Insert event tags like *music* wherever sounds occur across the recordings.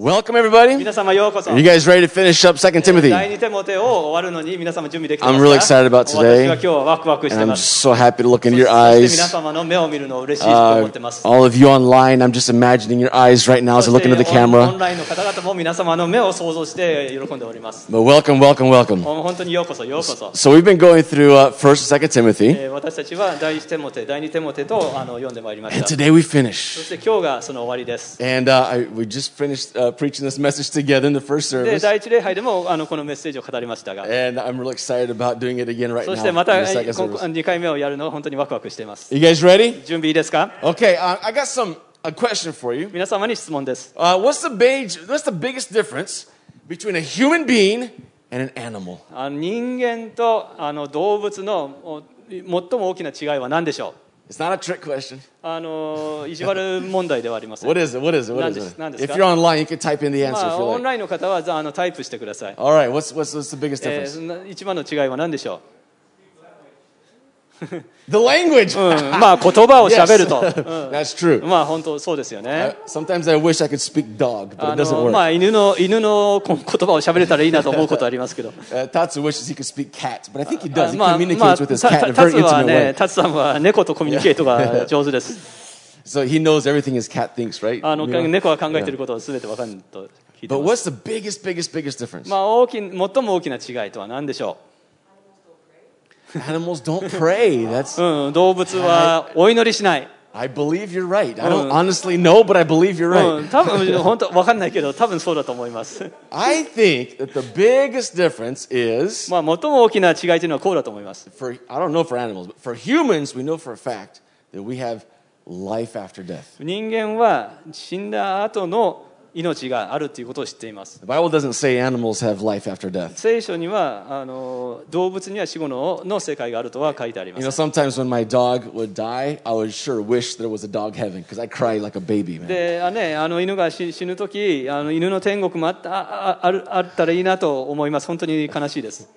Welcome everybody. Are you guys ready to finish up 2 Timothy? I'm really excited about today. And I'm so happy to look into your eyes. Uh, all of you online, I'm just imagining your eyes right now as I look into the camera. But welcome, welcome, welcome. So we've been going through uh, 1st and 2nd Timothy. Eh, and today we finish. And uh, I, we just finished uh, preaching this message together in the first で、 service. 第一礼拝でもあのこのメッセージを語りましたが、 And I'm really excited about doing it again right そ now してま in た the second service. 2回目をやるのを本当にワクワクしています。 You guys ready? 準備いいですか Okay, uh, I got some a question for you. 皆様に質問です。 Uh, what's the big, What's the biggest difference between a human being and an animal? あの人間とあの動物のお最も大きな違いは何でしょう It's not a trick question. あの意地悪問題ではありません。What is it? What is it? What is it? If you're online, you can type in the answer まあ、オン.ラインの方はざあのタイプしてください。All right. What's what's, what's the biggest え difference? 一番の違いは何でしょ *laughs* The language. *laughs* まあ言葉をしゃべると。*laughs* Yes. まあ本当そうですよね。犬の言葉をしゃべれたらいいなと思うことありますけど。タツはね、たツさんは猫とコミュニケートが上手です。あの猫が考えていることはすべてわかるま。あ大き最も大きな違いとは何でしょう？Animals don't pray. That's *laughs* う、うん、動物はお祈りしない、 I believe you're right. I don't Uh. honestly know, but I believe you're うん、 right. 多分本当わかんないけど多分そうだと思います I think *laughs* that the biggest difference is *laughs* まあ最も大きな違いというのはこうだと思います for I don't know for animals, but for humans, we know for a fact that we have life after death. 人間は死んだ後の 命があるということを知っています。聖書にはあの動物には死後の,の世界があるとは書いてあります。犬が死,ぬ時あの犬の天国もあっ,た,らいいなと思います。本当に悲しいです。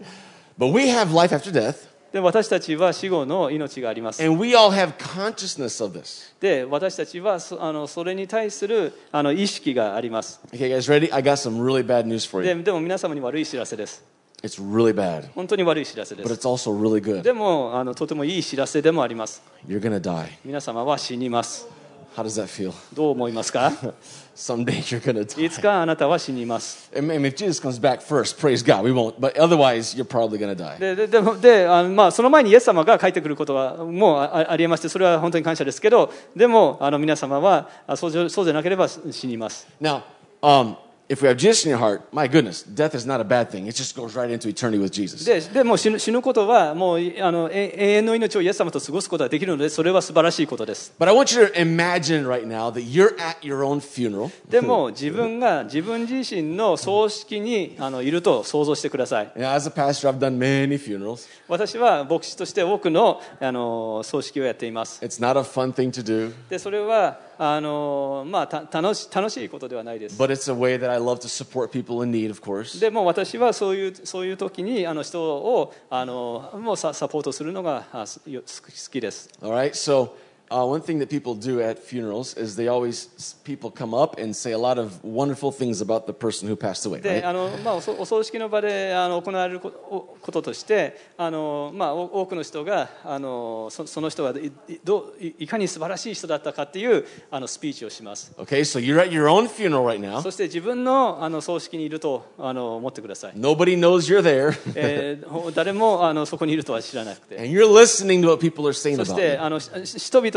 で私たちは死後の命があります and we all have consciousness of this. で私たちはそあのそれに対するあの意識があります Okay, guys, ready? I got some really bad news for で you. でも皆様に悪い知らせです It's really bad, 本当に悪い知らせで but す it's also really good. でもあのとてもいい知らせでもあります You're gonna die. 皆様は死にます How does that feel? どう思いますか *laughs* いつかあなたは死にます。でで,で、まあ、その前にイエス様が帰ってくることはもうありえまして、それは本当に感謝ですけど、でもあの皆様はそう,じゃそうじゃなければ死にます。Now, if we have Jesus in your heart, my goodness, death is not a bad thing. It just goes right into eternity with Jesus. ででもう死ぬ死ぬことはもういあのえ永遠の命をイエス様と過ごすことができるのでそれは素晴らしいことです But I want you to imagine right now that you're at your own funeral. でも自分が自分自身の葬式にあのいると想像してください know, as a pastor, I've done many funerals. 私は牧師として多くのあの葬式をやっています It's not a fun thing to do, でそれはあの、まあ、た楽し楽しいことではないです but it's a way that I love to support people in need, of course. でも私はそういうそういう時にあの人をあのもうササポートするのがあすよ好き好きです。All right, so uh, one thing that people do at funerals is they always people come up and say a lot of wonderful things about the person who passed away. で Right? あのまあ、お葬お葬式の場であの行われるこおこととしてあの、まあ、お多くの人があのそその人がいいどういいかに素晴らしい人だったかっていうあのスピーチをします。 Okay, so you're at your own funeral right now. そして自分のあの葬式にいるとあの思ってください。 Nobody knows you're there, *laughs* えーほ誰もあのそこにいるとは知らなくて。 and you're listening to what people are saying そし about て you. あのし人々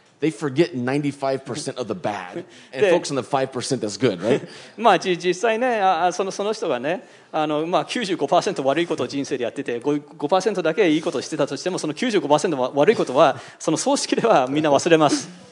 they forget 95% of the bad and *laughs* focus on the 5% that's good, right? あ *laughs* のまあ、95%悪いことを人生でやってて5%だけいいことをしてたとしてもその95%は悪いことはその葬式ではみんな忘れます。*laughs*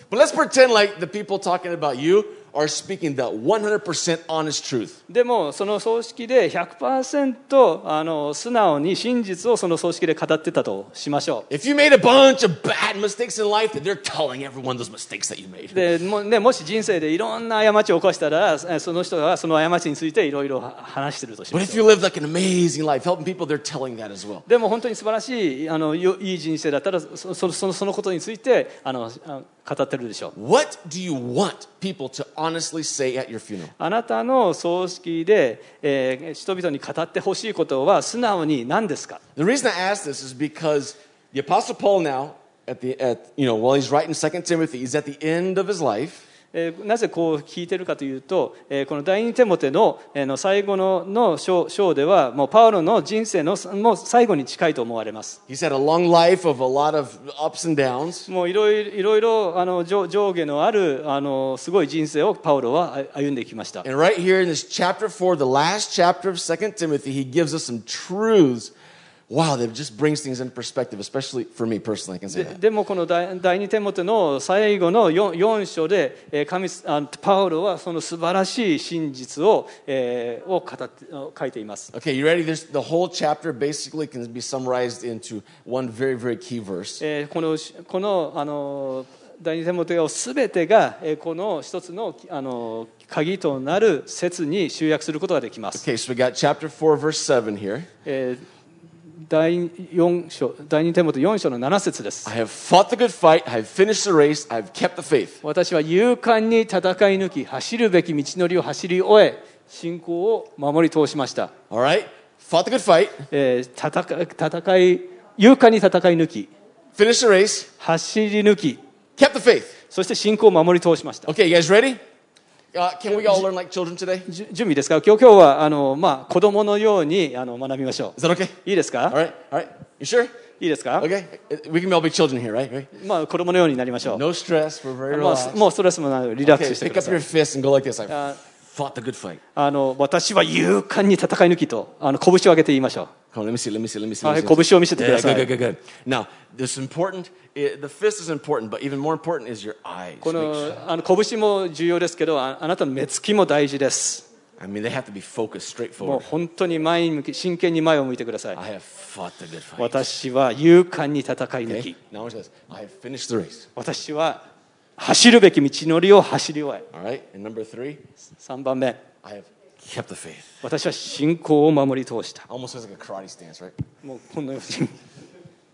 are speaking the 100% honest truth. でもその葬式で100%あの素直に真実をその葬式で語ってたとしましょ If you made a bunch of bad mistakes in life, they're telling everyone those mistakes that you う made. でも,、ね、もし人生でいろんな過ちを犯したらえその人がその過ちについていろいろ話してるとし But まし if ょう you live like an amazing life, helping people, they're telling that as well. でも本当に素晴らしいあのよいい人生だったらそそそのそのことについてあのあ語ってるでしょう What do you want people to honestly say at your funeral? あなたの葬式で、えー人々に語ってほしいことは素直に何ですか The reason I ask this is because the Apostle Paul now, at the at you know, while he's writing Second Timothy, he's at the end of his life. えーなぜこう聞いてるかというと、えーこの第二テモテの,、最後のの章章ではもうパウロの人生のもう最後に近いと思われます He's had a long life of a lot of ups and downs. もういろいろいろいろあの上上下のあるあのすごい人生をパウロはあ歩んできました And right here in this chapter 4, the last chapter of Second Timothy, he gives us some truths. Wow, that just brings things into perspective, especially for me personally, I can say で that. でもこの第第二テモテの最後の 4, 4章で、えー神あのパウロはその素晴らしい真実を,、えーを語って書いています。Okay, you ready? There's, the whole chapter basically can be summarized into one very, very key verse. えーこのこのあの第二テモテをすべてが、えーこの一つのあの鍵となる説に集約することができます。Okay, so we got chapter 4, verse 7 here. えー第四章第二テモテ4章の7節です。I have fought the good fight, I have finished the race, I have kept the faith. 私は勇敢に戦い抜き走るべき道のりを走り終え信仰を守り通しました、All right? Fought the good fight, えー戦い戦い勇敢に戦い抜き finished the race, 走り抜き kept the faith. そして信仰を守り通しました Okay, you guys ready? Uh, can we all learn like children today? 準備ですか今日今日はあの、まあ、子供のようにあの学びましょ Is that okay? ういいです All か right, all right. You sure? いいですか、Okay. We can all be children here, right? right? まあ、子供のようになりましょう No stress, we're very もう relaxed. もうストレスもなくリラック Okay, スして pick くだ up さい your fists and go like this. I Uh, fought the good fight. あの私は勇敢に戦い抜きとあの拳を上げて言いましょう Come on, let me see, let me see, let me see. はい.拳を見せてくだ Yeah, さい good, good, good, good. Now, this important, it, the fist is important, but even more important is your eyes. こ Make の sure- あの拳も重要ですけどああなたの目つきも大事です I mean, they have to be focused, もう straightforward. 本当に前に向き真剣に前を向いてください I have fought the good fight. 私は勇敢に戦い抜 Okay? き Now watch this. I have finished the race. 私は走るべき道のりを走り終え All right? And number three, 3番目 I have kept the faith. 私は信仰を守り通した Almost feels like a karate stance, right? もうこのように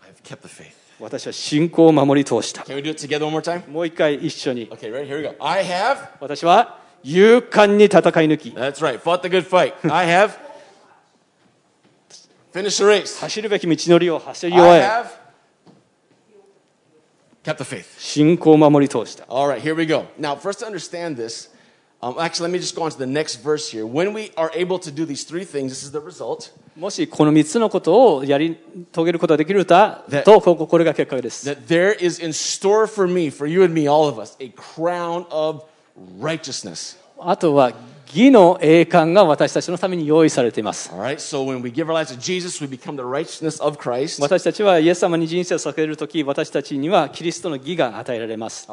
I have kept the faith. 私は信仰を守り通した Can we do it together one more time? もう一回一緒に Okay, ready? Here we go. I have, 私は勇敢に戦い抜き that's right, fought the good fight. I have finished the race. 走るべき道のりを走り I 終え have kept the faith. 信仰を守り通した All right, here we go. Now, first to understand this, um, actually, let me just go on to the next verse here. When we are able to do these three things, this is the result もしこの3つのことをやり遂げることができるだ That- とこここれが結果です that there is in store for me, for you and me, all of us, a crown of righteousness. あとは 義の栄冠が私たちのために用意されています。私たちはイエス様に人生を捧げる時、私たちにはキリストの義が与えられます。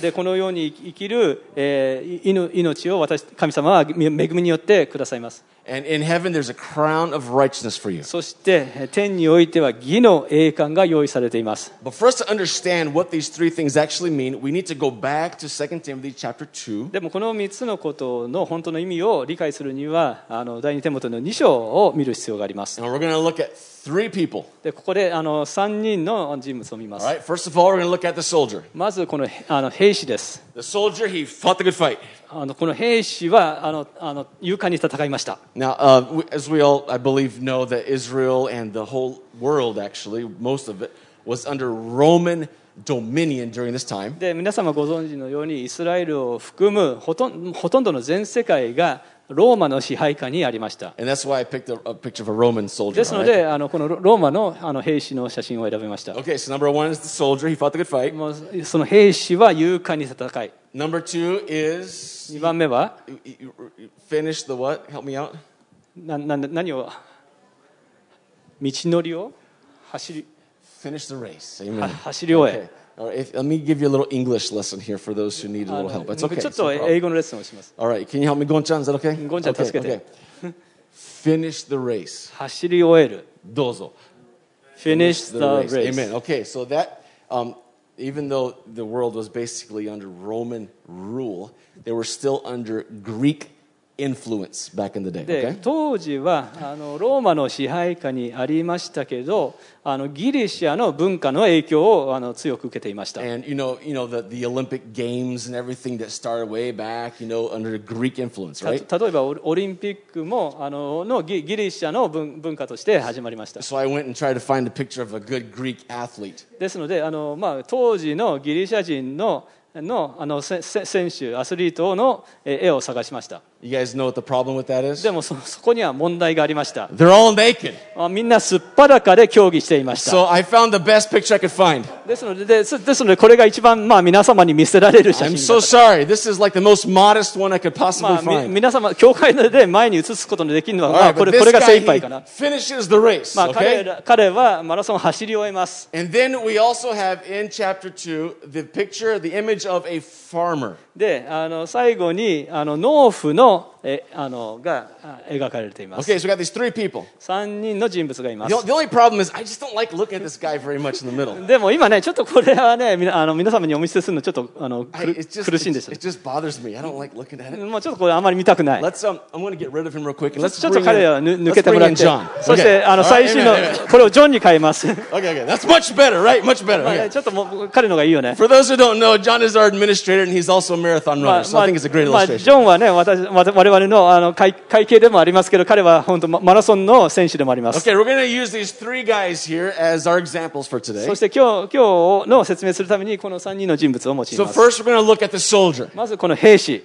で、このように生きる、え、命を私神様は恵みによってくださいます。And in heaven, there's a crown of righteousness for you. そしてえー天においては義の栄冠が用意されています But for us to understand what these three things actually mean, we need to go back to 2 Timothy chapter 2. でもこの3つのことの本当の意味を理解するにはあの第二手元の2章を見る必要があります And we're going to look at three people. でここであの3人の人物を見ま All す right, first of all, we're going to look at the soldier. まずこのあの兵士です The soldier, he fought the good fight. あのこの兵士はあのあの勇敢に戦いました Now, uh, we- as we all, I believe, know that Israel and the whole world, actually, most of it, was under Roman dominion during this time. で皆様ご存知のようにイスラエルを含むほとんほとんどの全世界がローマの支配下にありました。ですので、あのこのローマの,あの兵士の写真を選びました。その兵士は勇敢に戦い。二番目は？道のりを？走り,走り終え。All right, if, let me give you a little English lesson here for those who need a あ little の help. It's 僕 okay. ちょっ It's と no problem. 英語のレッスンをします All right, can you help me, Gonchan? Is that okay? ゴンちゃん Okay, 助けて。 okay. Finish the race. 走り終える Dozo. Finish the race Amen. Okay, so that, um, even though the world was basically under Roman rule, they were still under Greek influence back in the day. で?当時はあのローマの支配下にありましたけどあのギリシャの文化の影響をあの強く受けていました And you know, you know the, the Olympic Games and everything that started way back, you know, under Greek influence, た right? 例えばオリンピックもあののギギリシャの文文化として始まりました So I went and tried to find a picture of a good Greek athlete. ですのであの、まあ、当時のギリシャ人ののあの選手アスリートのえ絵を探しました You guys know what the problem with that is? でもそそこには問題がありました They're all naked. あみんなすっぱだかで競技していました So I found the best picture I could find. ですのでですですのでこれが一番、まあ、皆様に見せられる写 I'm 真 so だ sorry. This is like the most modest one I could ま possibly あ、み find. 皆様教会で前に映すことのできるのは、まあ、これこれが精一杯かな、finishes the race. まあ、彼 Okay. ら彼はマラソンを走り終えます And then we also have in chapter two the picture, the image of a farmer. であの最後にあの農夫のえあのがあ描かれています Okay, so we got these three people. 3人の人物がいま The, す the only problem is I just don't like looking at this guy very much in the middle. でも今ねちょっとこれはねみなあの皆様にお見せするのちょっとあの I, く it's just, 苦しいんでた it just bothers me. I don't like looking at it. もうちょっとこれあまり見たくない Let's um, I'm going to get rid of him real quick and ち let's ょっと彼ぬ抜 let's けてもらって.そしてあの最新の.これをジョンに変えます Okay, okay, that's much better, right? Much better. まあ Okay. ねちょっともう彼のがいいよね For those who don't know, John is our administrator and he's also a marathon ま runner. あ So I think it's a great まあジ illustration. ョンはね私我々会,計でもありますけど、彼はマラソンの選手でもあります。そして今日,の説明するために、この3人の人物をお持ちす。So、first, まずこの兵士。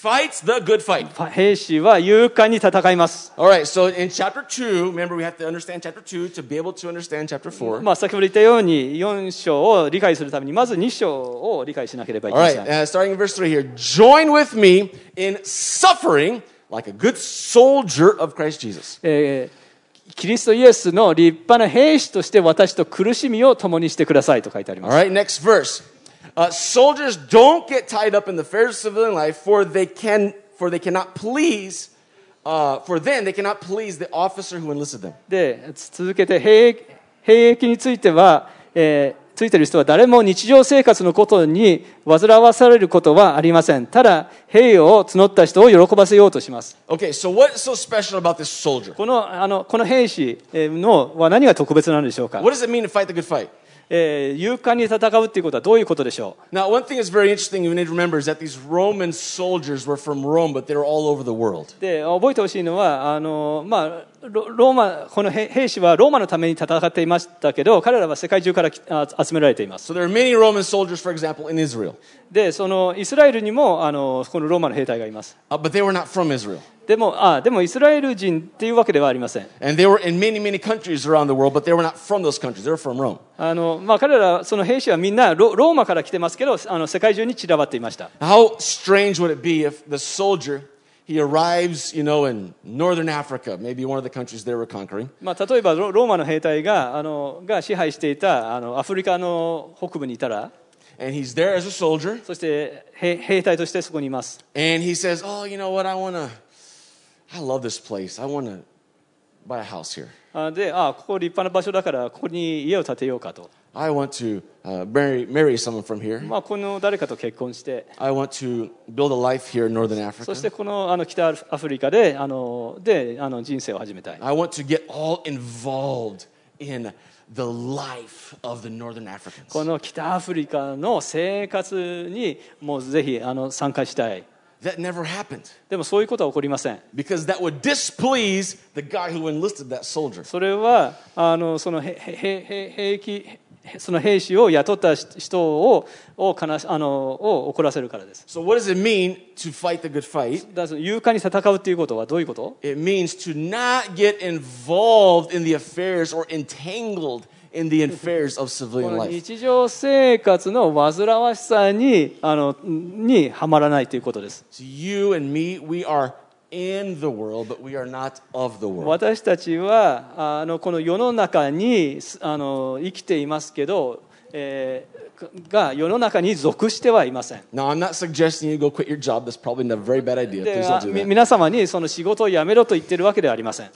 Fights the good fight. 兵士は勇敢に戦います All right, so in chapter 2, remember we have to understand chapter 2 to be able to understand chapter 4. まあ先ほど言ったように4章を理解するためにまず2章を理解しなければいけません uh, starting in verse 3 here. Join with me in suffering like a good soldier of Christ Jesus. えーキリストイエスの立派な兵士として私と苦しみを共にしてくださいと書いてあります。right, next verse. Uh, soldiers don't get tied up in the affairs of civilian life, for they can, for they cannot please, uh, for then they cannot please the officer who enlisted them. で、つ続けて兵役兵役については、えーついている人は誰も日常生活のことに煩わされることはありません。ただ、兵を募った人を喜ばせようとします。Okay, so what is so special about this soldier? このあのこの兵士えーのは何が特別なのでしょうか、What does it mean to fight the good fight? えー勇敢に戦うっていうことはどういうことでしょう Now, one thing that's very interesting you need to remember is that these Roman soldiers were from Rome, but they were all over the world. で覚えてほしいのはあの、まあ、ロローマこの兵兵士はローマのために戦っていましたけど彼らは世界中から集められています So there are many Roman soldiers, for example, in Israel, でそのイスラエルにもあのこのローマの兵隊がいます uh, but they were not from Israel. でもあでもイスラエル人っていうわけではありません And they were in many, many countries around the world, but they were not from those countries. They were from Rome. あの、まあ、彼らその兵士はみんなロローマから来てますけどあの世界中に散らばっていました How strange would it be if the soldier he arrives, you know, in northern Africa, maybe one of the countries they were conquering, まあ、例えばロローマの兵隊があのが支配していたあのアフリカの北部にいたら and he's there as a soldier, そして兵兵隊としてそこにいます and he says, "Oh, you know what? I want to. I love this place. I want to buy a house here. あであここ立派な場所だからここに家を建てようかと、I want to uh, marry marry someone from here. まあ、この誰かと結婚して I want to build a life here in northern そ Africa. してこのあの北アフリカであのであの人生を始めたい I want to get all involved in the life of the northern Africans." この北アフリカの生活にもうぜひあの参加したい That never happened でもそういうことは起こりません because that would displease the guy who enlisted that soldier. それはあのそのへへへ兵役その兵士を雇った人をを悲しあのを怒らせるからです So, what does it mean to fight the good fight? だから勇敢に戦うっていうことはどういうこと It means to not get involved in the affairs or entangled 日常生活の煩わしさに,あのにはまらないということです。私たちはあのこの世の中にあの生きていますけど、えー、が世の中に属してはいません。皆様にその仕事を辞めろと言ってるわけではありません。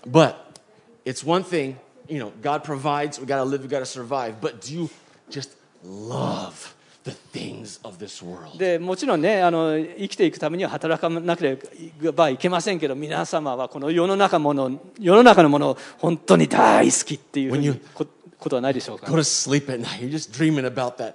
You know, God provides, we gotta live, we gotta survive. But do you just love the things of this world? でもちろんねあの生きていくためには働かなければいけませんけど皆様はこの世の中もの世の中のものを本当に大好きっていうことはないでしょうか Go to sleep at night, you're just dreaming about that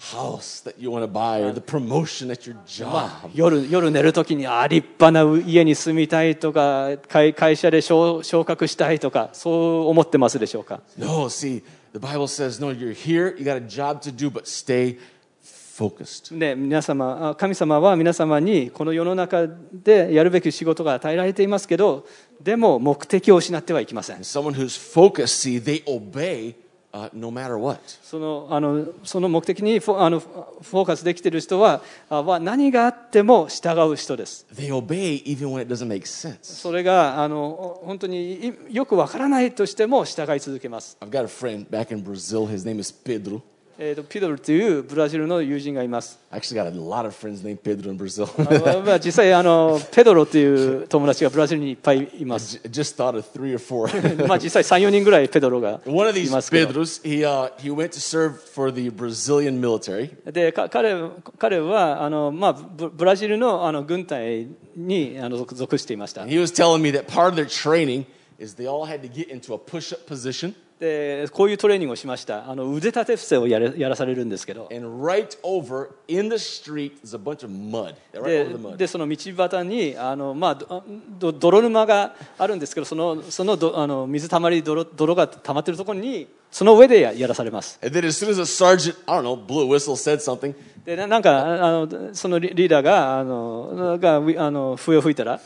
house that you wanna buy or the promotion at your job. 夜夜寝るときにあ立派な家に住みたいとか会会社で昇昇格したいとかそう思ってますでしょうか No, see, the Bible says, no, you're here, you got a job to do, but stay focused. で皆様あ神様は皆様にこの世の中でやるべき仕事が与えられていますけどでも目的を失ってはいけません someone who's focused, see, they obey uh, no matter what. そのあのその目的にフォあのフォーカスできている人はあは何があっても従う人です They obey even when it doesn't make sense. それがあの本当にいよくわからないとしても従い続けます、I've got a friend back in Brazil, his name is Pedro. えーとピドルというブラジルの友人がいます I actually got a lot of friends named Pedro in Brazil. *laughs* あまあ実際あのペドロという友達がブラジルにいっぱいいます J- Just *laughs* thought of three or four. *laughs* まあ実際34人ぐらいペドロが One of い these ますけど Pedros, he, uh, he went to serve for the Brazilian military. でか彼彼はあの、まあ、ブブラジルのあの軍隊にあの属属していました And he was telling me that part of their training is they all had to get into a push up position. でこういうトレーニングをしましたあの腕立て伏せをやれやらされるんですけど And right over in the street is a bunch of mud. Right で over the mud. でその道端にあの、まあ、どど泥沼があるんですけどそのそのどあの水たまり泥泥が溜まってるところにその上でややらされます And then as soon as a sergeant, I don't know, blew a whistle, said something, でななんかあのそのリリーダーがあのがあの笛を吹いたら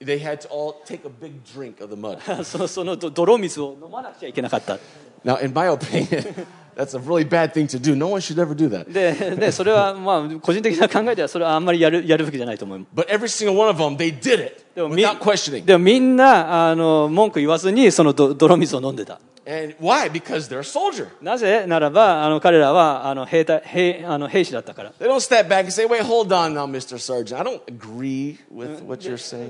they had to all take a big drink of the mud. そのそのど泥水を飲まなくちゃいけなかった Now, in my opinion, that's a really bad thing to do. No one should ever do that. ででそれは、まあ、個人的な考えではそれはあんまりやるやるべきじゃないと思います But every single one of them, they did it でもみ without questioning. でもみんなあの文句言わずにそのど泥水を飲んでたなぜ？ならば、あの彼らはあの兵,隊兵,あの兵士だったから。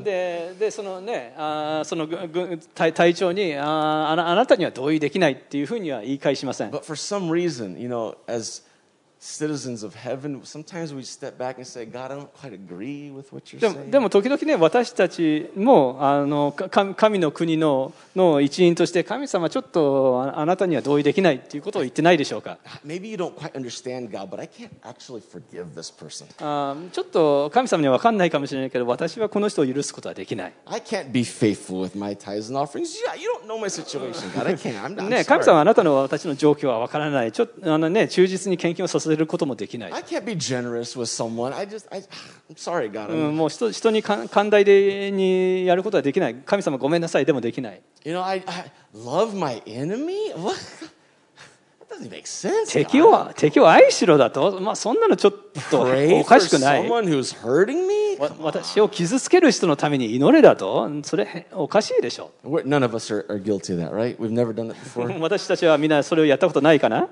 で、でそのね、あその隊,隊長にあ,あ,あなたには同意できないっていうふうには言い返しません。Citizens of heaven, sometimes we step back and say, God, I don't quite agree with what you're でも saying. でも時々ね私たちもあのか神神の国のの一員として神様ちょっとああなたには同意できないっていうことを言ってないでしょうか Maybe you don't quite understand God, but I can't actually forgive this person. あーちょっと神様には分かんないかもしれないけど私はこの人を許すことはできない I can't be faithful with my tithes and offerings. Yeah, you don't know my situation, God. I can't. I'm, I'm ね、神様 sorry. はあなたの私の状況は分からないちょっとあの、ね、忠実に献金をさもできない。う人,に寛大にやることはできない。神様、ごめんなさい、でもできない。*laughs* 敵を,敵を愛しろだと、まあ、そんなのちょっとおかしくない。私を傷つける人のために祈れだと、それおかしいでしょ？*laughs* 私たちはみんなそれをやったことないかな？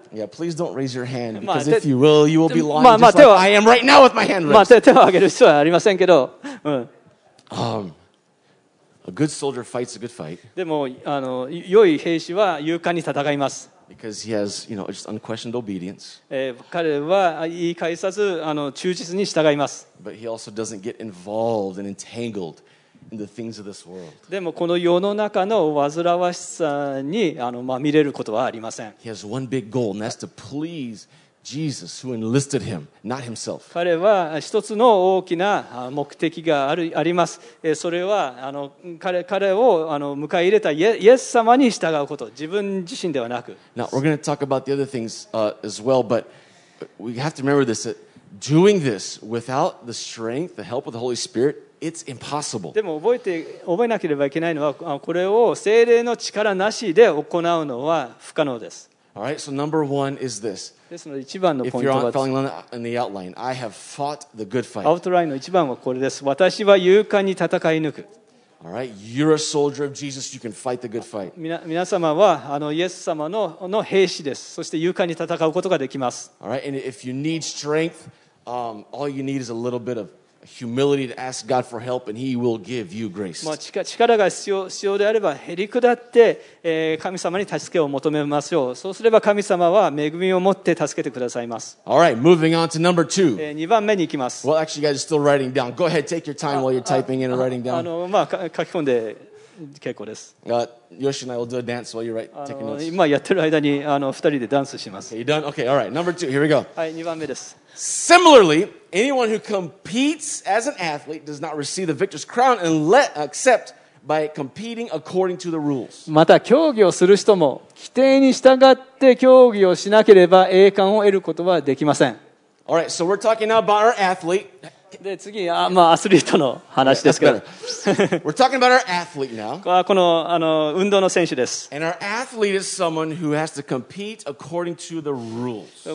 手を挙げる必要はありませんけど。うん um, a good soldier fights a good fight. でもあの、良い兵士は勇敢に戦います。Because he has, you know, just unquestioned obedience. えー彼は言い返さずあの忠実に従います But he also doesn't get involved and entangled in the things of this world. でもこの世の中の煩わしさにあの、まあ、見れることはありません He has one big goal, and that's to please Jesus, who enlisted him, not himself. 彼は一つの大きなあ目的があるありますえーそれはあの彼彼をあの迎え入れたイエイエス様に従うこと自分自身ではなく Now, we're going to talk about the other things uh, as well, but we have to remember this that doing this without the strength, the help of the Holy Spirit, it's impossible. でも覚えて覚えなければいけないのはあこれを精霊の力なしで行うのは不可能です All right, so number one is this. ですので一番のポイントはアウ.トラインの一番はこれです私は勇敢に戦い抜く All All right, you're a soldier of Jesus. You can fight the good fight. 皆皆様はあのイエス様のの兵士ですそして勇敢に戦うことができます All right, and if you need strength, um, all you need is a little bit of humility to ask God for help, and He will give you grace. まあ、力力が必要必要であればへり下って、えー神様に助けを求めましょうそうすれば神様は恵みを持って助けてくださいます、All right, moving on to number two. え2番目に行きます Well, actually, you guys are still writing down. Go ahead, take your time while you're typing in and writing あ down. の、まあ、か書き込んで結構です。Uh, Yoshi and I will do a dance while you write, あ taking の notes. 今やってる間にあの2人でダンスします。Okay, you done? Okay, all right. Number two, here we go. はい、2番目です。Similarly, anyone who competes as an athlete does not receive the victor's crown unless, except by competing according to the rules. また競技をする人も規定に従って競技をしなければ栄冠を得ることはできません。All right, so we're talking now about our athlete. で次あ、まあ、アスリートの話ですけど、この,あの運動の選手です。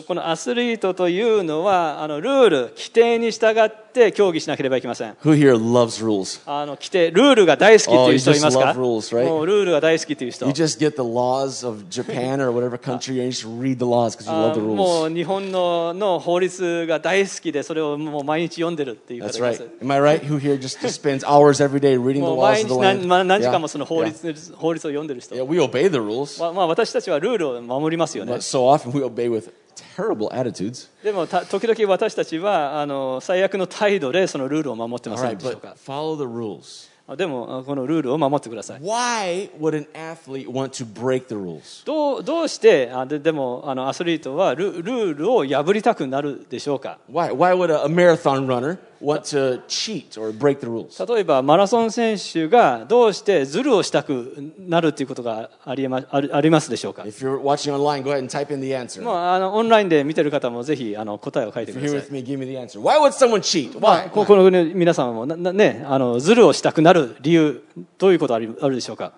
このアスリートというのは、あのルール、規定に従って、競技しなければいけません。Who here loves rules? あの規定、ルールが大好きっていう人 Oh, いますか love rules, right? もうルールが大好きっていう人 You。just get the laws of Japan or whatever country and you just read the laws because you あ love the も rules. う日本のの法律が大好きでそれをもう毎日読んでるっていう方 That's right. す。Am I right? Who here just, spends hours every day reading the もう laws 毎 of the 日 land? 何ま何時間 Yeah. もその法 Yeah. 律,、法律を読んでる人。Yeah, we obey the rules, ままあ私たちはルールを守りますよね but。so often we obey with terrible attitudes. でもた時々私たちはあの最悪の態度でそのルールを守ってません right, でしょうか。follow the rules. あでもあこのルールを守ってください。Why would an athlete want to break the rules? どうどうしてあででもあのアスリートはルルールを破りたくなるでしょうか Why? Why would a marathon runner want to cheat or break the rules? 例えばマラソン選手がどうしてズルをしたくなるということがありえまありますでしょうか If you're watching online, go ahead and type in the answer. もうあのオンラインで見てる方もぜひあの答えを書いて If く you're だ here さい with。me, give me the answer. Why would someone cheat? まあ Why? ここのね皆様もななねあのズルをしたくなる理由どういうことあるあるでしょうか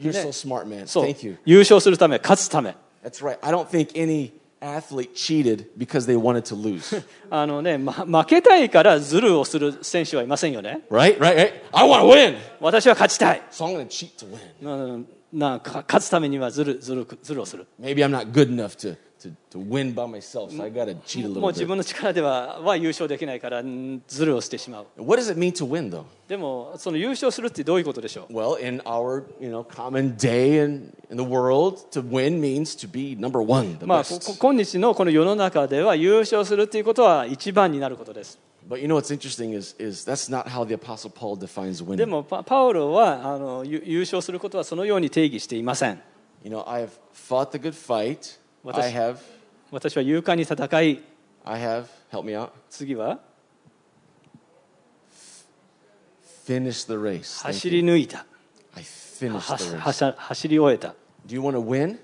You're so smart, man. そう Thank you. 優勝するため勝つため That's right. I don't think any athlete cheated because they wanted to lose. *laughs* あのね、ま、負けたいからズルをする選手はいませんよね right? Right? Right? I want to win. 私は勝ちたい So I'm going to cheat to win. ななか勝つためにはズルズルズルをする Maybe I'm not good enough to, to, to win by myself, so I got to cheat a もう little 自 bit. 分の力ではは優勝できないからんズルをしてしまう What does it mean to win, though? でもその優勝するってどういうことでしょう Well, in our you know common day and in the world, to win means to be number one, the まあ、こ best. こ今日のこの世の中では優勝するっていうことは一番になることです But you know what's interesting is, is that's not how the Apostle Paul defines で winning. もパパウロはあのゆ優勝することはそのように定義していません You know, I have fought the good fight. Have, 私は勇敢に戦い I have, help me out, 次は finished the race. 走.り抜いた I finished は the は race. しゃ走り終えた Do you want to win?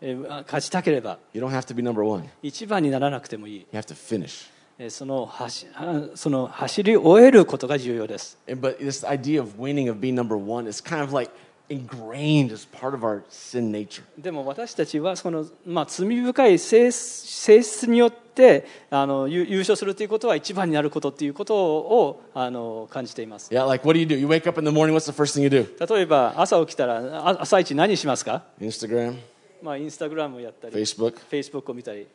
えーあ勝ちたければ You don't have to be number one. 一番にならなくてもいい You have to finish. えーその走あその走り終えることが重要です And, but this idea of winning, of being number one, is kind of like ingrained as part of our sin nature. でも私たちはその、まあ、罪深い性性質によってあの優優勝するということは一番になることっていうことをあの感じています Yeah, like what do you do? You wake up in the morning, what's the first thing you do? 例えば朝起きたらあ朝一何しますか、Instagram, まあ、インスタグラムをやったり Facebook. フェイスブックを見たり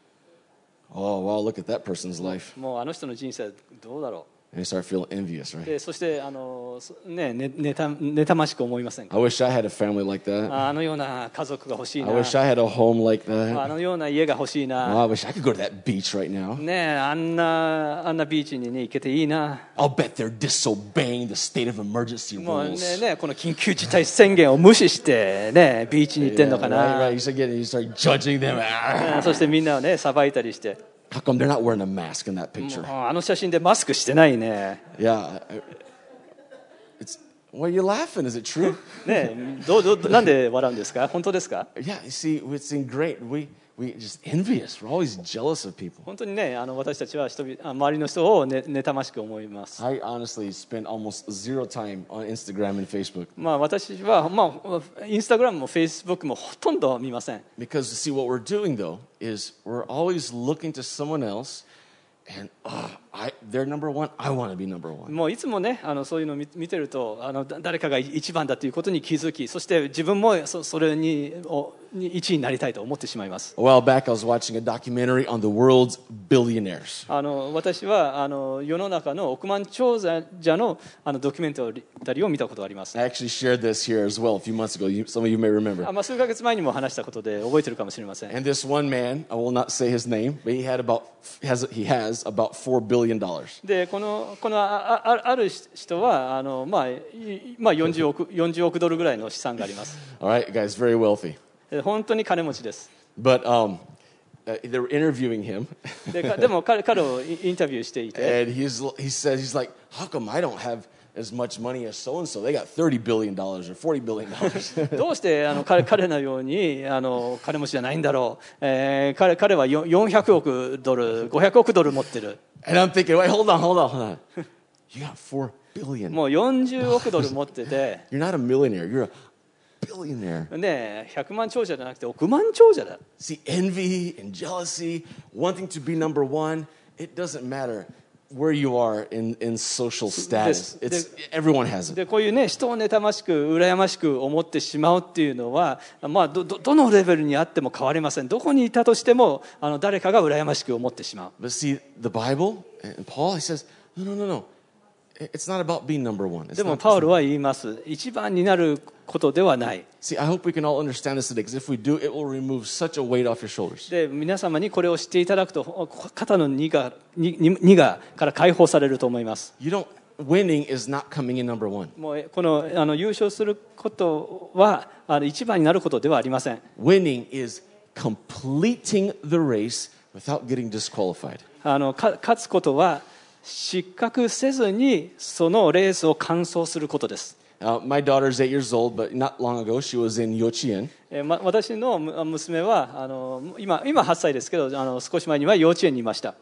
Oh, wow, look at that person's life. もうあの人の人生どうだろ And you start feeling envious, う right? でそしてあの、そね、ね妬妬ましく思いませんか I wish I had a family like that. あのような家族が欲しい I な wish I had a home like あ that. のような家が欲しい Oh, な I wish I could go to that beach right now. ねえあんなあんなビーチに、ね、行けていいな I'll bet they're disobeying the state of emergency もうね rules. ねこの緊急事態宣言を無視してねビーチに行ってん Yeah, のか right, な right. You start getting, you start judging them. *laughs* Ah. そしてみんなをねさばいたりして How come they're not wearing a mask in that も picture? うあの写真でマスクしてないね Yeah. I- It's, why are you laughing? Is it true? *laughs* ねどうどうなんで笑うんですか本当ですか yeah, you see, it's ingrained. We, we just envious. We're always jealous of people. 本当にねあの私たちは人々あ周りの人を、ね、妬ましく思います I honestly spend almost zero time on Instagram and Facebook まあ私は、まあ、インスタグラムもフェイスブックもほとんど見ません because see what we're doing though is we're always looking to someone else and ah, I they're number one. I want to be number one. もういつもねあのそういうのを見見てるとあのだ誰かが一番だということに気づきそして自分もそそれにをに一位になりたいと思ってしまいます A while back, I was watching a documentary on the world's billionaires. あの私はあの世の中の億万長者のあのドキュメンタリーを見たことがあります I actually shared this here as well a few months ago. You, some of you may remember. あ、まあ、数ヶ月前にも話したことで覚えてるかもしれません And this one man, I will not say his name, but he had about has he has about four billion dollars. でこのこのああある人はあの、まあいまあ、40, 億40億ドルぐらいの資産があります All right, guys, very wealthy. で本当に金持ちです But um, uh, they were interviewing him, and he's he said he's like, how come I don't have as much money as so and so? They got thirty billion dollars or forty billion dollars. どうしてあの彼彼のようにあの金持ちじゃないんだろう、えー彼彼はよ400億ドル500億ドル持ってる and I'm thinking, wait, hold on, hold on, hold on. *laughs* You got four billion. もう40億ドル持ってて You're not *laughs* a millionaire. You're a billionaire. ね100万長者じゃなくて億万長者だ See, envy and jealousy, wanting to be number one, it doesn't matter Where you are in, in social status. It's, everyone has it. でこういうね人を妬ましく羨ましく思ってしまうっていうのは、まあ、どどどのレベルにあっても変わりませんどこにいたとしてもあの誰かが羨ましく思ってしまう But see, the Bible and Paul, he says, no, no, no, no. It's not about being number one. It's でもパウロは言います一番になることではない。で皆様にこれを知っていただくと、肩の荷が,荷荷がから解放されると思います。もうえこのあの優勝することはあの一番になることではありません。あのか勝つことは失格せずにそのレースを完走することです。Uh, my daughter's eight years old, but not long ago she was in Yochien. えーま、私のむ娘はあの今今8歳ですけどあの少し前には幼稚園にいました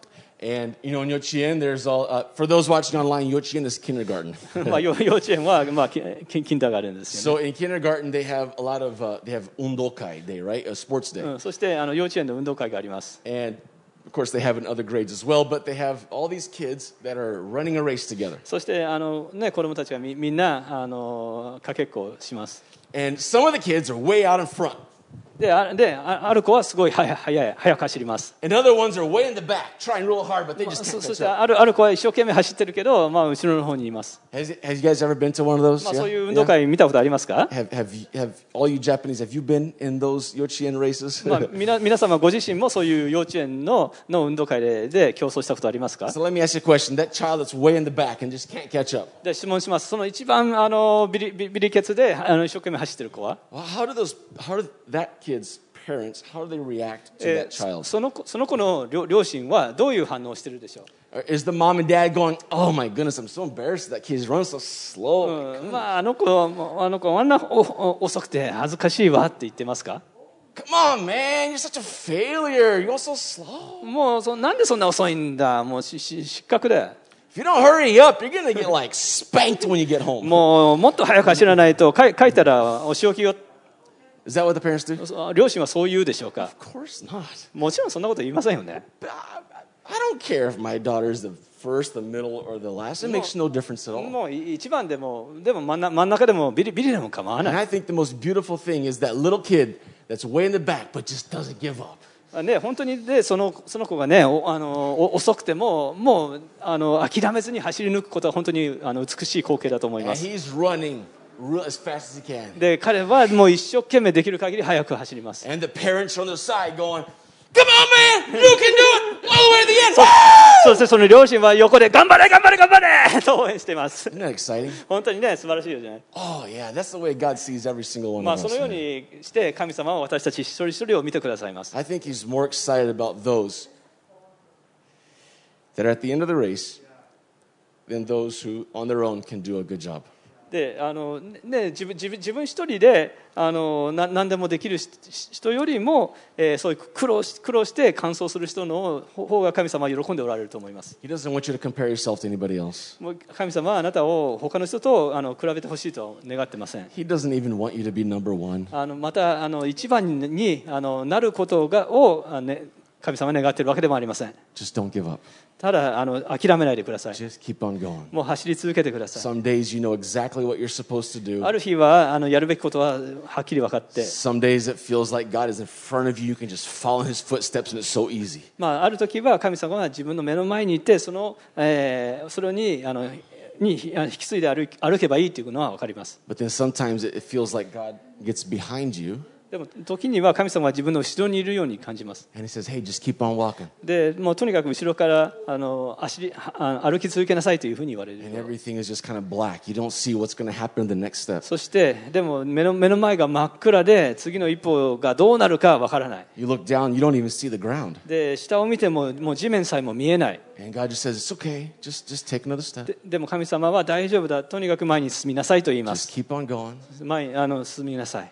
And you know, in Yochien, there's all, uh, for those watching online, Yochien is kindergarten. *laughs* まあ幼幼稚園は、まあ、きキンキンダーがあるんですよ、ね so in kindergarten, they have a lot of, uh, they have undokai day, right? A sports day. うん、そしてあの幼稚園の運動会があります And of course, they have it in other grades as well, but they have all these kids that are running a race together. そしてあの、ね、子供たちがみみんなあのかけっこをします And some of the kids are way out in front, で、あ,である子はすごい速く走ります。Back, す,ある、ある子は一生懸命走ってるけど、まあ、後ろの方にいます。まあ、そういう運動会見たことありますか？皆様ご自身もそういう幼稚園の,の運動会で,で競争したことありますか、so、で質問します。その一番あのビ,リビリケツであの一生懸命走ってる子は？Kid's parents, how do they react to え that ー child? その子その子の両両親はどういう反応をしてるでしょう Is the mom and dad going, oh my goodness, I'm so embarrassed that kid's running so slow. うんまあ、あの子はあの子あんなおお遅くて恥ずかしいわって言ってますか Come on, man, you're such a failure. You're going so slow. もうそなんでそんな遅いんだもうしし失格だよ If you don't hurry up, you're going to get like spanked when you get home. もうもっと早く走らないと書い書いたらお仕置きよ Is that what the parents do? 両親はそう言うでしょうか Of course not. もちろんそんなこと言いませんよね I, don't care if my daughter's the first, the middle, or the last. It makes no difference at all. もうい一番でもでも真ん中でもビリビリでも構わ And ない I think the most beautiful thing is that little kid that's way in the back but just doesn't give up. ね、本当にでそのその子がねおあのお遅くてももうあの諦めずに走り抜くことは本当にあの美しい光景だと思い And ます he's running real, as fast as he can. で彼はもう一生懸命できる限り速く走ります And the parents from the side going, Come on, man, you can do it all the way to the end. そしてその両親は横で頑張れ頑張れ頑張れと応援しています Isn't that exciting? 本当にね素晴らしいよね *laughs* Oh, yeah, that's the way God sees every single one まあ of そ us. のようにして神様は私たち一人一人を見てくださいます I think he's more excited about those that are at the end of the race than those who on their own can do a good job. であのね、自分自分自分一人であのな何でもできるし人よりも、えーそういう苦労し苦労して完走する人の方が神様は喜んでおられると思います He doesn't want you to compare yourself to anybody else. もう神様はあなたを他の人とあの比べてほしいとは願ってません He doesn't even want you to be number one. あのまたあの一番にあのなることがを、あね、神様は願っているわけでもありません Just don't give up. ただあの諦めないでください Just keep on going. もう走り続けてください Some days you know exactly what you're supposed to do. ある日はあのやるべきことははっきり分かって Some days it feels like God is in front of you. You can just follow in his footsteps and it's so easy. まあ、ある時は神様が自分の目の前にいてその、えーそれにあのにあの引き継いで歩けばいいというのは分かります But then sometimes it feels like God gets behind you でも時には神様は自分の後ろにいるように感じます。でもうとにかく後ろからあの足あ歩き続けなさいというふうに言われる。そしてでも目の,目の前が真っ暗で次の一歩がどうなるかわからない。で下を見ても,もう地面さえも見えない。で,も神様は大丈夫だ。とにかく前に進みなさいと言います。前あの進みなさい。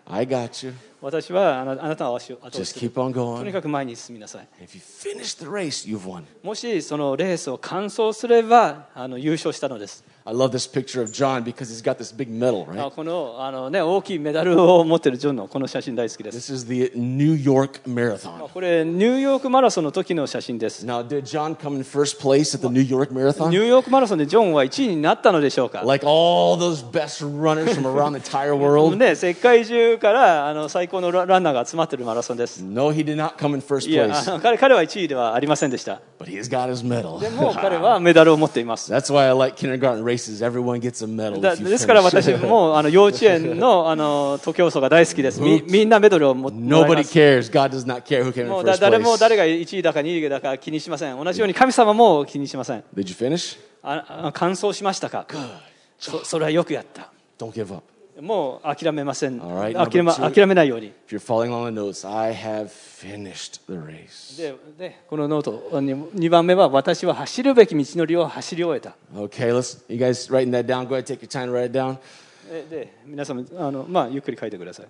私はあなあなたは足を後押 Just しとに going. かく前に進みなさい If you finish the race, you've won. もしそのレースを完走すればあの優勝したのです I love this picture of John because he's got this big medal, あ right? このあの、ね、大きいメダルを持っているジョンのこの写真大好きです This is the New York Marathon. これニューヨークマラソンの時の写真です Now, did John come in first place at the New York ニ Marathon? ューヨークマラソンでジョンは1位になったのでしょうか Like all those best runners from around the entire world? ね、世界中からあの最高のラランナーが集まっているマラソンです。No, he did not come in first place, の彼彼は1位ではありませんでした。but he's got his medal. でも彼はメダルを持っています。That's why I like kindergarten ですから私も *laughs* あ幼稚園の,あの徒競走が大好きです。み,んなメドルを持ってます。誰も誰が1位だか2位だか気にしません。同じように神様も気にしません。Did you finish? 完走しましたか？そ,れはよくやった。もう諦めません。Alright, 諦め.諦めないように。If you're following along the notes, I have finished the race. ででこのノート2番目は私は走るべき道のりを走り終えた。Okay, let's. You guys writing that down? Go ahead, take your time to write it down. でで皆様あの、まあ、ゆっくり書いてください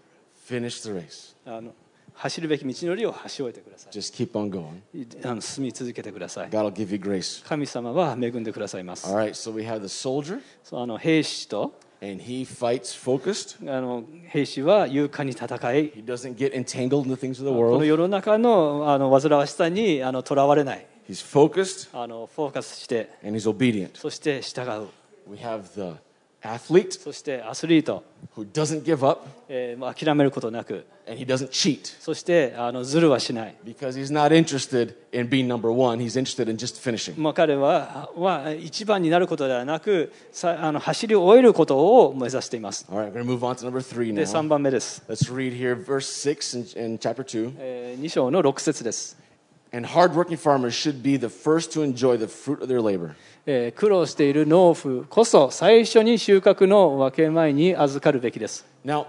Finish the race. あの走るべき道のりを走り終えてくださ Just keep on going. いあの進み続けてください God will give you grace. 神様は恵んでくださいます All right, so we have the soldier, そうあの兵士と and he fights focused. あの兵士は勇敢に戦い He doesn't get entangled in the things of the この world. 世の中のあの煩わしさにあのとらわれない He's focused あのフォーカスして and he's obedient. そして従う We have the athlete そしてアスリート、who doesn't give up えーまあ諦めることなく and he doesn't cheat そしてあのずるはしない because he's not interested in being number one. He's interested in just finishing. まあ、彼はは一番になることではなくさあの走り終えることを目指しています。All right, we're going to move on to number three で now. 3番目です、Let's read here verse 6 in, in chapter 2. え2章の6節です、And hardworking farmers should be the first to enjoy the fruit of their labor. えー苦労している農夫こそ最初に収穫の分け前に預かるべきです、 Now,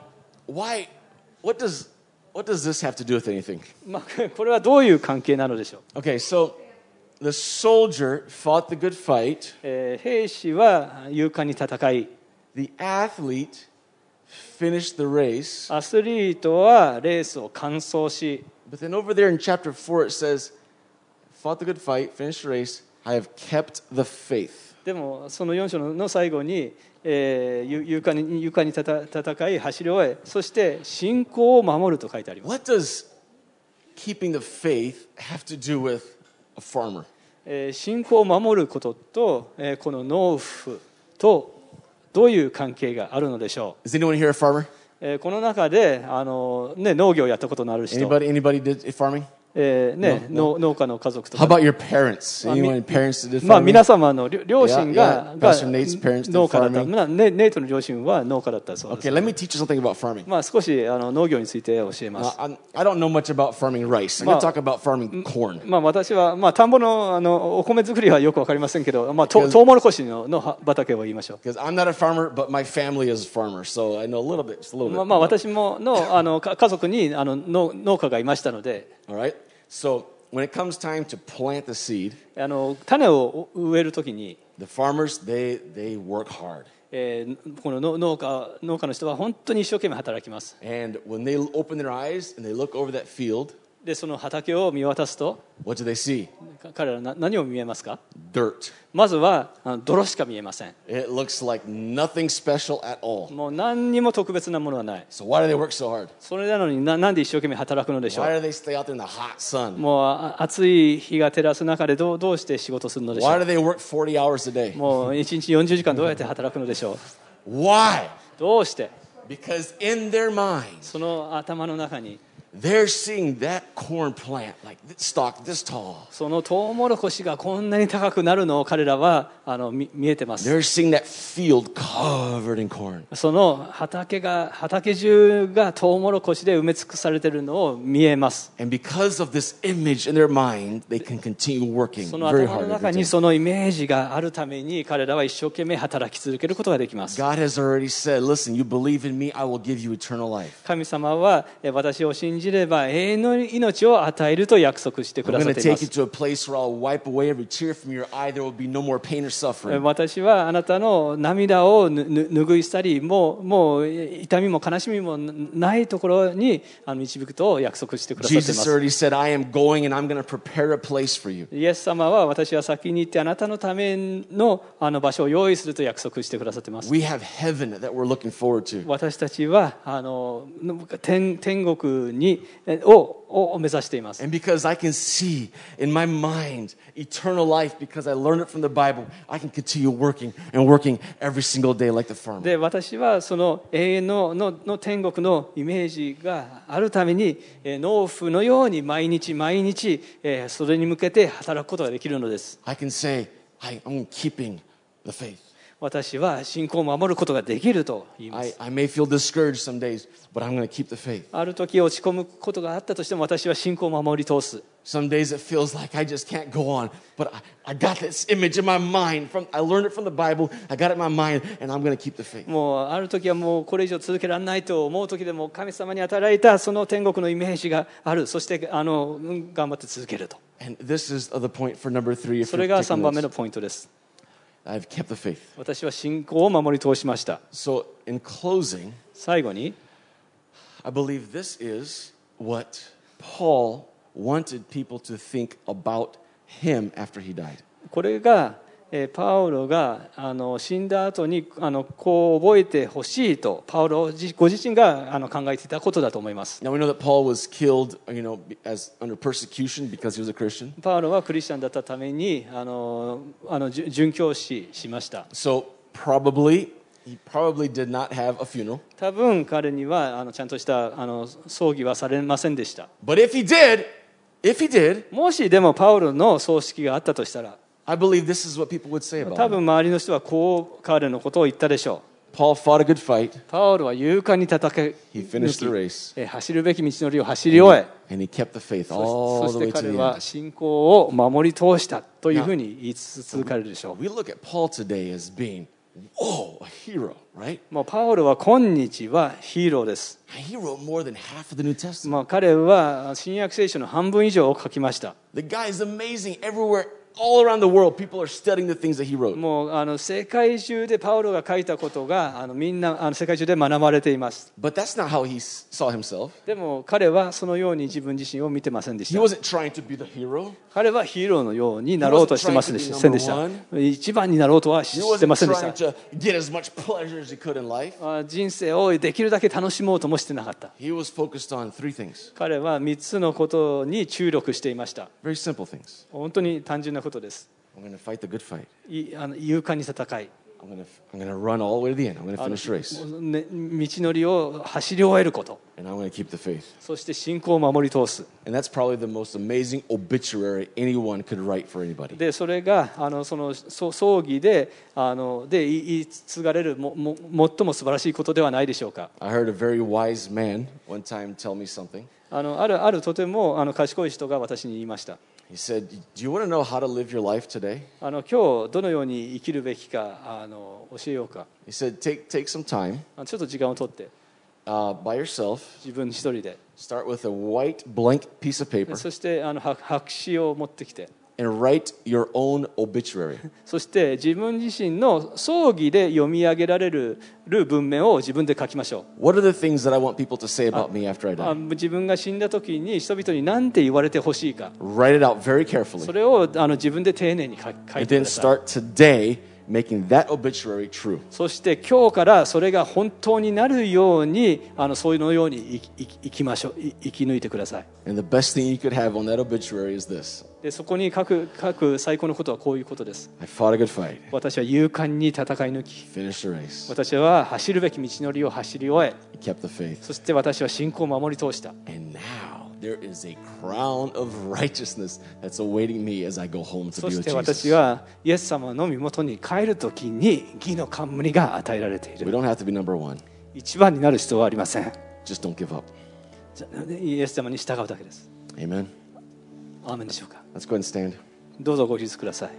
why, what does, what does this have to do with anything? ま*laughs* あ、これはどういう関係なのでしょう、 Okay, so the soldier fought the good fight. えー兵士は勇敢に戦い The athlete finished the race. アスリートはレースを完走し But then over there in chapter 4, it says, fought the good fight, finished the race. I have kept the faith. でもその4章の最後に、えー、ゆ勇敢に勇敢に戦戦い走り終えそして信仰を守ると書いてあります What does keeping the faith have to do with a farmer? えー信仰を守ることと、えーこの農夫とどういう関係があるのでしょ Is anyone here a farmer? この中であの、ね、農業をやったことのある人、Anybody, anybody did farming? えーね農農家の家族と How か about your parents? Anyone parents that did まあ、farming? 皆様の両両親 Yeah, が yeah. が Pastor Nate's parents did 農家だった、farming. まあネネイトの両親は農家だったそうです、Okay, let me teach you something about farming. まあ、少しあの農業について教えま Uh, す、I'm, I don't know much about farming rice. I'm going to talk about farming corn. まあ、私は、まあ、田んぼのあのお米作りはよくわかりませんけど、まあ、と Because- トウモロコシのの畑を言いましょう Because I'm not a farmer, but my family is a farmer, so I know a little bit, just a little まあ bit. まあ、私ものあのか家族にあの農農家がいましたので All right. So when it comes time to plant the seed, あの種を植えるときに、 the farmers they they work hard, えーこの農農家農家の人は本当に一生懸命働きます and when they open their eyes and they look over that field, でその畑を見渡すと what do they see? か彼らはな何を見えますか Dirt. まずはあの泥しか見えません It looks like nothing special at all. もう何にも特別なものはない So why do they work so hard? それなのにななんで一生懸命働くのでしょ Why う do they stay out there in the hot sun? もうあ暑い日が照らす中でどうどうして仕事するのでしょ Why う do they work 40 hours a day? もう1日40時間どうやって働くのでしょう Why? どうして Because in their minds, その頭の中にそのトウモロコシがこんなに高くなるのを彼らは見,えてます。その畑が畑中がトウモロコシで埋め尽くされているのを見えます。その頭の中にそのイメージがあるために彼らは一生懸命働き続けることができます。神様は私を信じ私はあなたの涙を拭い去りもう,痛みも悲しみもないところに導くと約束してくださっています。イエス様は私は先に行ってあなたのための,場所を用意すると約束してくださっています。私たちは,天国にえをを目指しています And because I can see in my mind eternal life, because I learned it from the Bible, I can continue working and working every single day like the farmer. で私はその永遠ののの天国のイメージがあるためにえー農夫のように毎日毎日えーそれに向けて働くことができるのです I can say, I, I'm keeping the faith. 私は信仰を守ることができると言いま I, す I may feel discouraged some days, but I'm going to keep the faith. ある時落ち込むことがあったとしても私は信仰を守り通す Some days it feels like I just can't go on, but I, I got this image in my mind. From I learned it from the Bible. I got it in my mind, and I'm going to keep the faith. もうある時はもうこれ以上続けられないと思う時でも神様に与えられたその天国のイメージがあるそしてあのうん頑張って続けると And this is the point for number three. それが taking 3番目.のポイントです I've kept the faith. 私は信仰を守り通しました So, in closing, 最後に I believe this is what Paul wanted people to think about him after he died. これがえー パウロがあの死んだ後にあのこう覚えてほしいとパウロご自身があの考えていたことだと思います。パウロはクリスチャンだったためにあのあの殉教師しました。多分彼にはあのちゃんとしたあの葬儀はされませんでした。もしでもパウロの葬式があったとしたら。I believe this is what people would say about 多 him. 分周りの人はこう彼のことを言ったでしょ Paul fought a good fight. うパウロは勇敢に戦い He finished the race え走るべき道のりを走り終え and he kept the faith そ all そ the し way て to 彼 the は end. 信仰を守り通したというふうに言い続かれるでしょう We look at Paul today as being, whoa, a hero, right? もうパウロは今日はヒーローです、He wrote more than half of the New Testament. まあ、彼は新約聖書の半分以上を書きました The guy is amazing. Everywhere, all around the world, people are studying the things that he wrote. もうあの世界中でパウロが書いたことがあのみんなあの世界中で学ばれています But that's not how he saw himself. でも彼はそのように自分自身を見てませんでし He た wasn't trying to be the hero. 彼はヒーローのようになろうとしてませんでした一番になろうとは He してませんでし trying た to get as much pleasure as he could in life. あ人生をできるだけ楽しもうともしてなかった He was focused on three things 彼は3つのことに注力していました very simple things. 本当に単純なことです I'm to fight the good fight. いあの勇敢に戦い I'm to, I'm to run all the way to the end. I'm の finish the race. ね道のりを走り終えること And I'm to keep the faith. そして信仰を守り通す And that's probably the most amazing obituary anyone could write for anybody. でそれがあのそのそ葬儀であので言い継がれるもも最も素晴らしいことではないでしょうか I heard a very wise man one time tell me something. あのあるあるとてもあの賢い人が私に言いました He said, Do you want to know how to live your life today? あの今日どのように生きるべきかあの教えようか He said, Take, take some time あちょっと時間を取って uh, by yourself. 自分一人で Start with a white blank piece of paper. そしてあの白白紙を持ってきて And write your own obituary. *laughs* そして自分自身の葬儀で読み上げられる,る文面を自分で書きましょう。自分が死んだ時に人々に何て言われてほしいか。それをあの自分で丁寧に書,いてくだい。そして今日からそれが本当になるようにあのそういうのようにいいいきましょう生き抜いてください。でそこに書く,書く最高のことはこういうことです。私は勇敢に戦い抜き私は走るべき道のりを走り終えそして私は信仰を守り通した。There is a crown of righteousness that's awaiting me as I go home to そ be し with て私 Jesus. はイエス様の身元に帰るときに義の冠が与えられてい We る don't have to be number one. 一番になる必要はありません Just don't give up. じゃイエス様に従うだけです Amen. アーメンでしょうか Let's go ahead and stand. どうぞご起立ください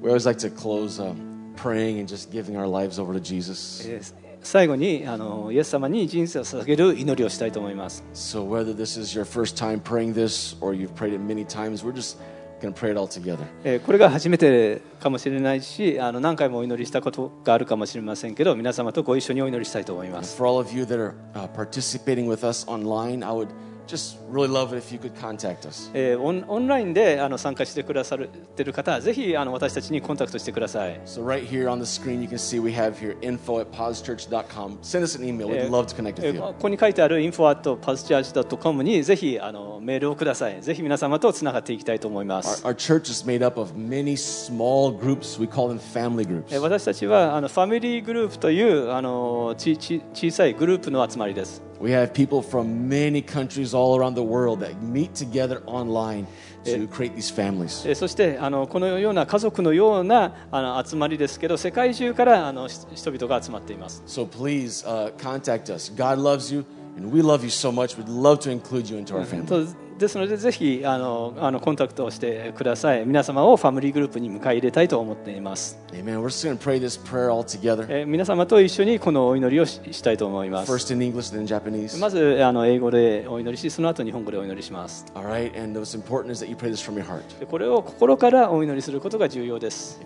We always like to close um, praying and just giving our lives over to Jesus. えー最後にあのイエス様に人生を捧げる祈りをしたいと思います So whether this is your first time praying this or you've prayed it many times, we're just going to pray it all together. えーこれが初めてかもしれないしあの何回もお祈りしたことがあるかもしれませんけど皆様とご一緒にお祈りしたいと思います for all of you that are uh, participating with us online, I would just really love it if you could contact us. えーオンオンラインであの参加してくださっている方はぜひあの私たちにコンタクトしてください So right here on the screen, you can see we have here info at pauschurch.com. Send us an email. We'd love to connect え with ー you. ここに書いてある info.pathchurch.com にぜひあのメールをくださいぜひ皆様とつながっていきたいと思いま Our, す our church is made up of many small groups. We call them family groups. えー私たちはあのファミリーグループというあのちち小さいグループの集まりです We have people from many countries all around the world that meet together online to create these families. えーそしてあのこのような家族のようなあの集まりですけど世界中からあのし人々が集まっています So please uh, contact us. God loves you, and we love you so much. We'd love to include you into our family. ですのでぜひあのあのコンタクトをしてください。皆様をファミリーグループに迎え入れたいと思っています。皆様と一緒にこのお祈りをし,たいと思います。まずあの英語でお祈りしその後日本語でお祈りします。これを心からお祈りすることが重要です。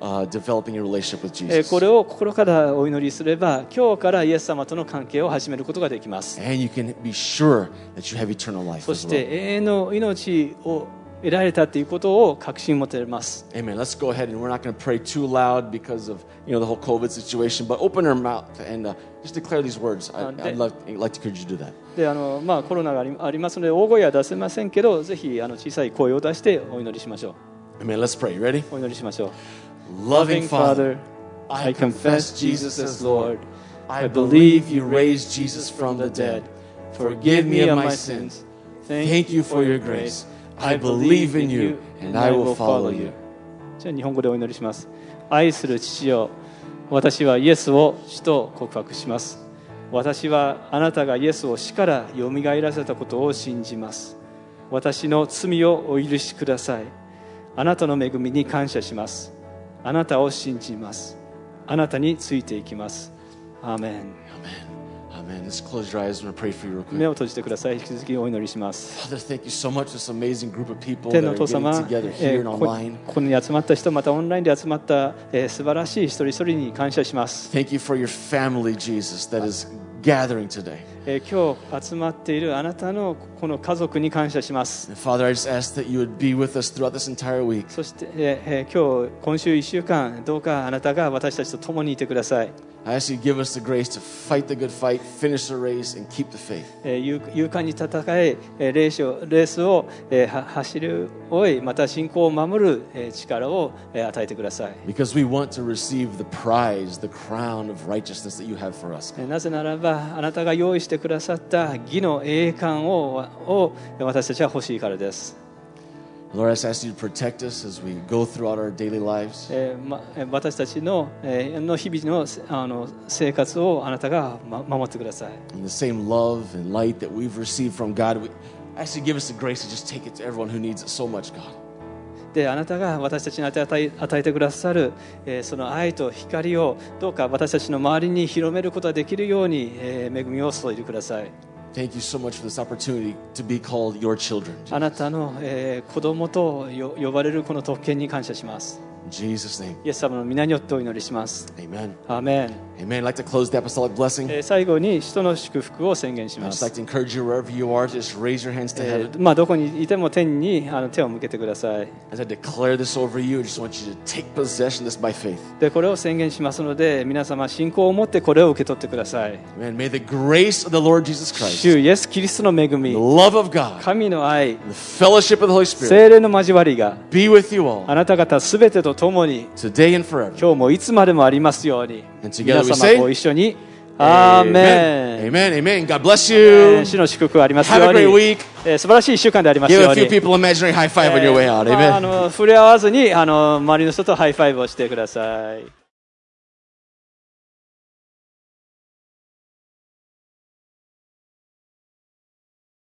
Uh. これを心からお祈りすれば今日からイエス様との関係を始めることができます And you can be sure that you have eternal life そし.て永遠の命を得られたということを確信持てます。Amen. Let's go ahead and we're not going to pray too loud because of you know the whole COVID situation, but open our mouth and uh, just declare these words. I, Uh, I'd love, I'd like to encourage you to do that. であのまあ、コロナがありますので大声は出せませんけどぜひあの小さい声を出してお祈りしましょ Amen. Let's pray. You ready? うお祈りしましょう Loving Father, I confess Jesus as Lord I believe you raised Jesus from the dead. Forgive me of my sins. Thank you for your grace. I believe in you and I will follow you. じゃあ日本語でお祈りします愛する父よ私はイエスを主と告白します私はあなたがイエスを死からよみがえらせたことを信じます私の罪をお許しくださいあなたの恵みに感謝しますあなたを信じますあなたについていきますアーメン Amen. Let's close your eyes. To pray for you real 目 quick. を閉じてください引き続きお祈りします Father, thank you so much for this amazing group of people 天 that の are getting 様、together え here ー and online. ここに集まった人またオンラインで集まった、えー素晴らしい一人一人に感謝します、Thank you for your family, Jesus, that is え今日集まっているあなたのこの家族に感謝します。そして、今日、今週1週間、どうかあなたが私たちと共にいてください。勇敢に戦え、レースを,レースを走る、おい、また信仰を守る力を与えてください。なぜならば、あなたが用意してくださった義の栄冠をを私たちは欲しいからです、Lord, I ask you to protect us as we go throughout our daily lives. 私たちの,、えーの日々のせあの生活をあなたが、ま、守ってください And the same love and light that we've received from God, we ask you to give us the grace to just take it to everyone who needs it so much, God. であなたが私たちに与え与えてくださる、えーその愛と光をどうか私たちの周りに広めることができるように、えー恵みを注いでください Thank you so much for this opportunity to be called your children. あなたの、えー子供とよ呼ばれるこの特権に感謝します Jesus' name, イエス様の皆によってお祈りします amen. アーメン、Amen. I'd like to close the apostolic blessing. えー最後に使徒の祝福を宣言し I'd ま just す like to encourage you wherever you are, just raise your hands to え heaven. ーまあ、どこにいても天にあの手を向けてください As I declare this over you, I just want you to take possession of this by faith. でこれを宣言しますので皆様信仰を持ってこれを受け取ってください Amen. May the grace of the Lord Jesus Christ, 主イエス・キリストの恵み the love of God, 神の愛 the fellowship of the Holy Spirit 聖霊の交わりが be with you all あなた方すべてと共に today and forever. 今日もいつまでもありますように And together 皆様ご一緒にアーメン Amen. Amen. God bless え you. ー主の祝福があります Have よ a う great に week. えー素晴らしい1週間であります Give よ a う few に people a imaginary high five on your way out. まああ Amen. の触れ合わずにあの周りの人とハイファイブをしてください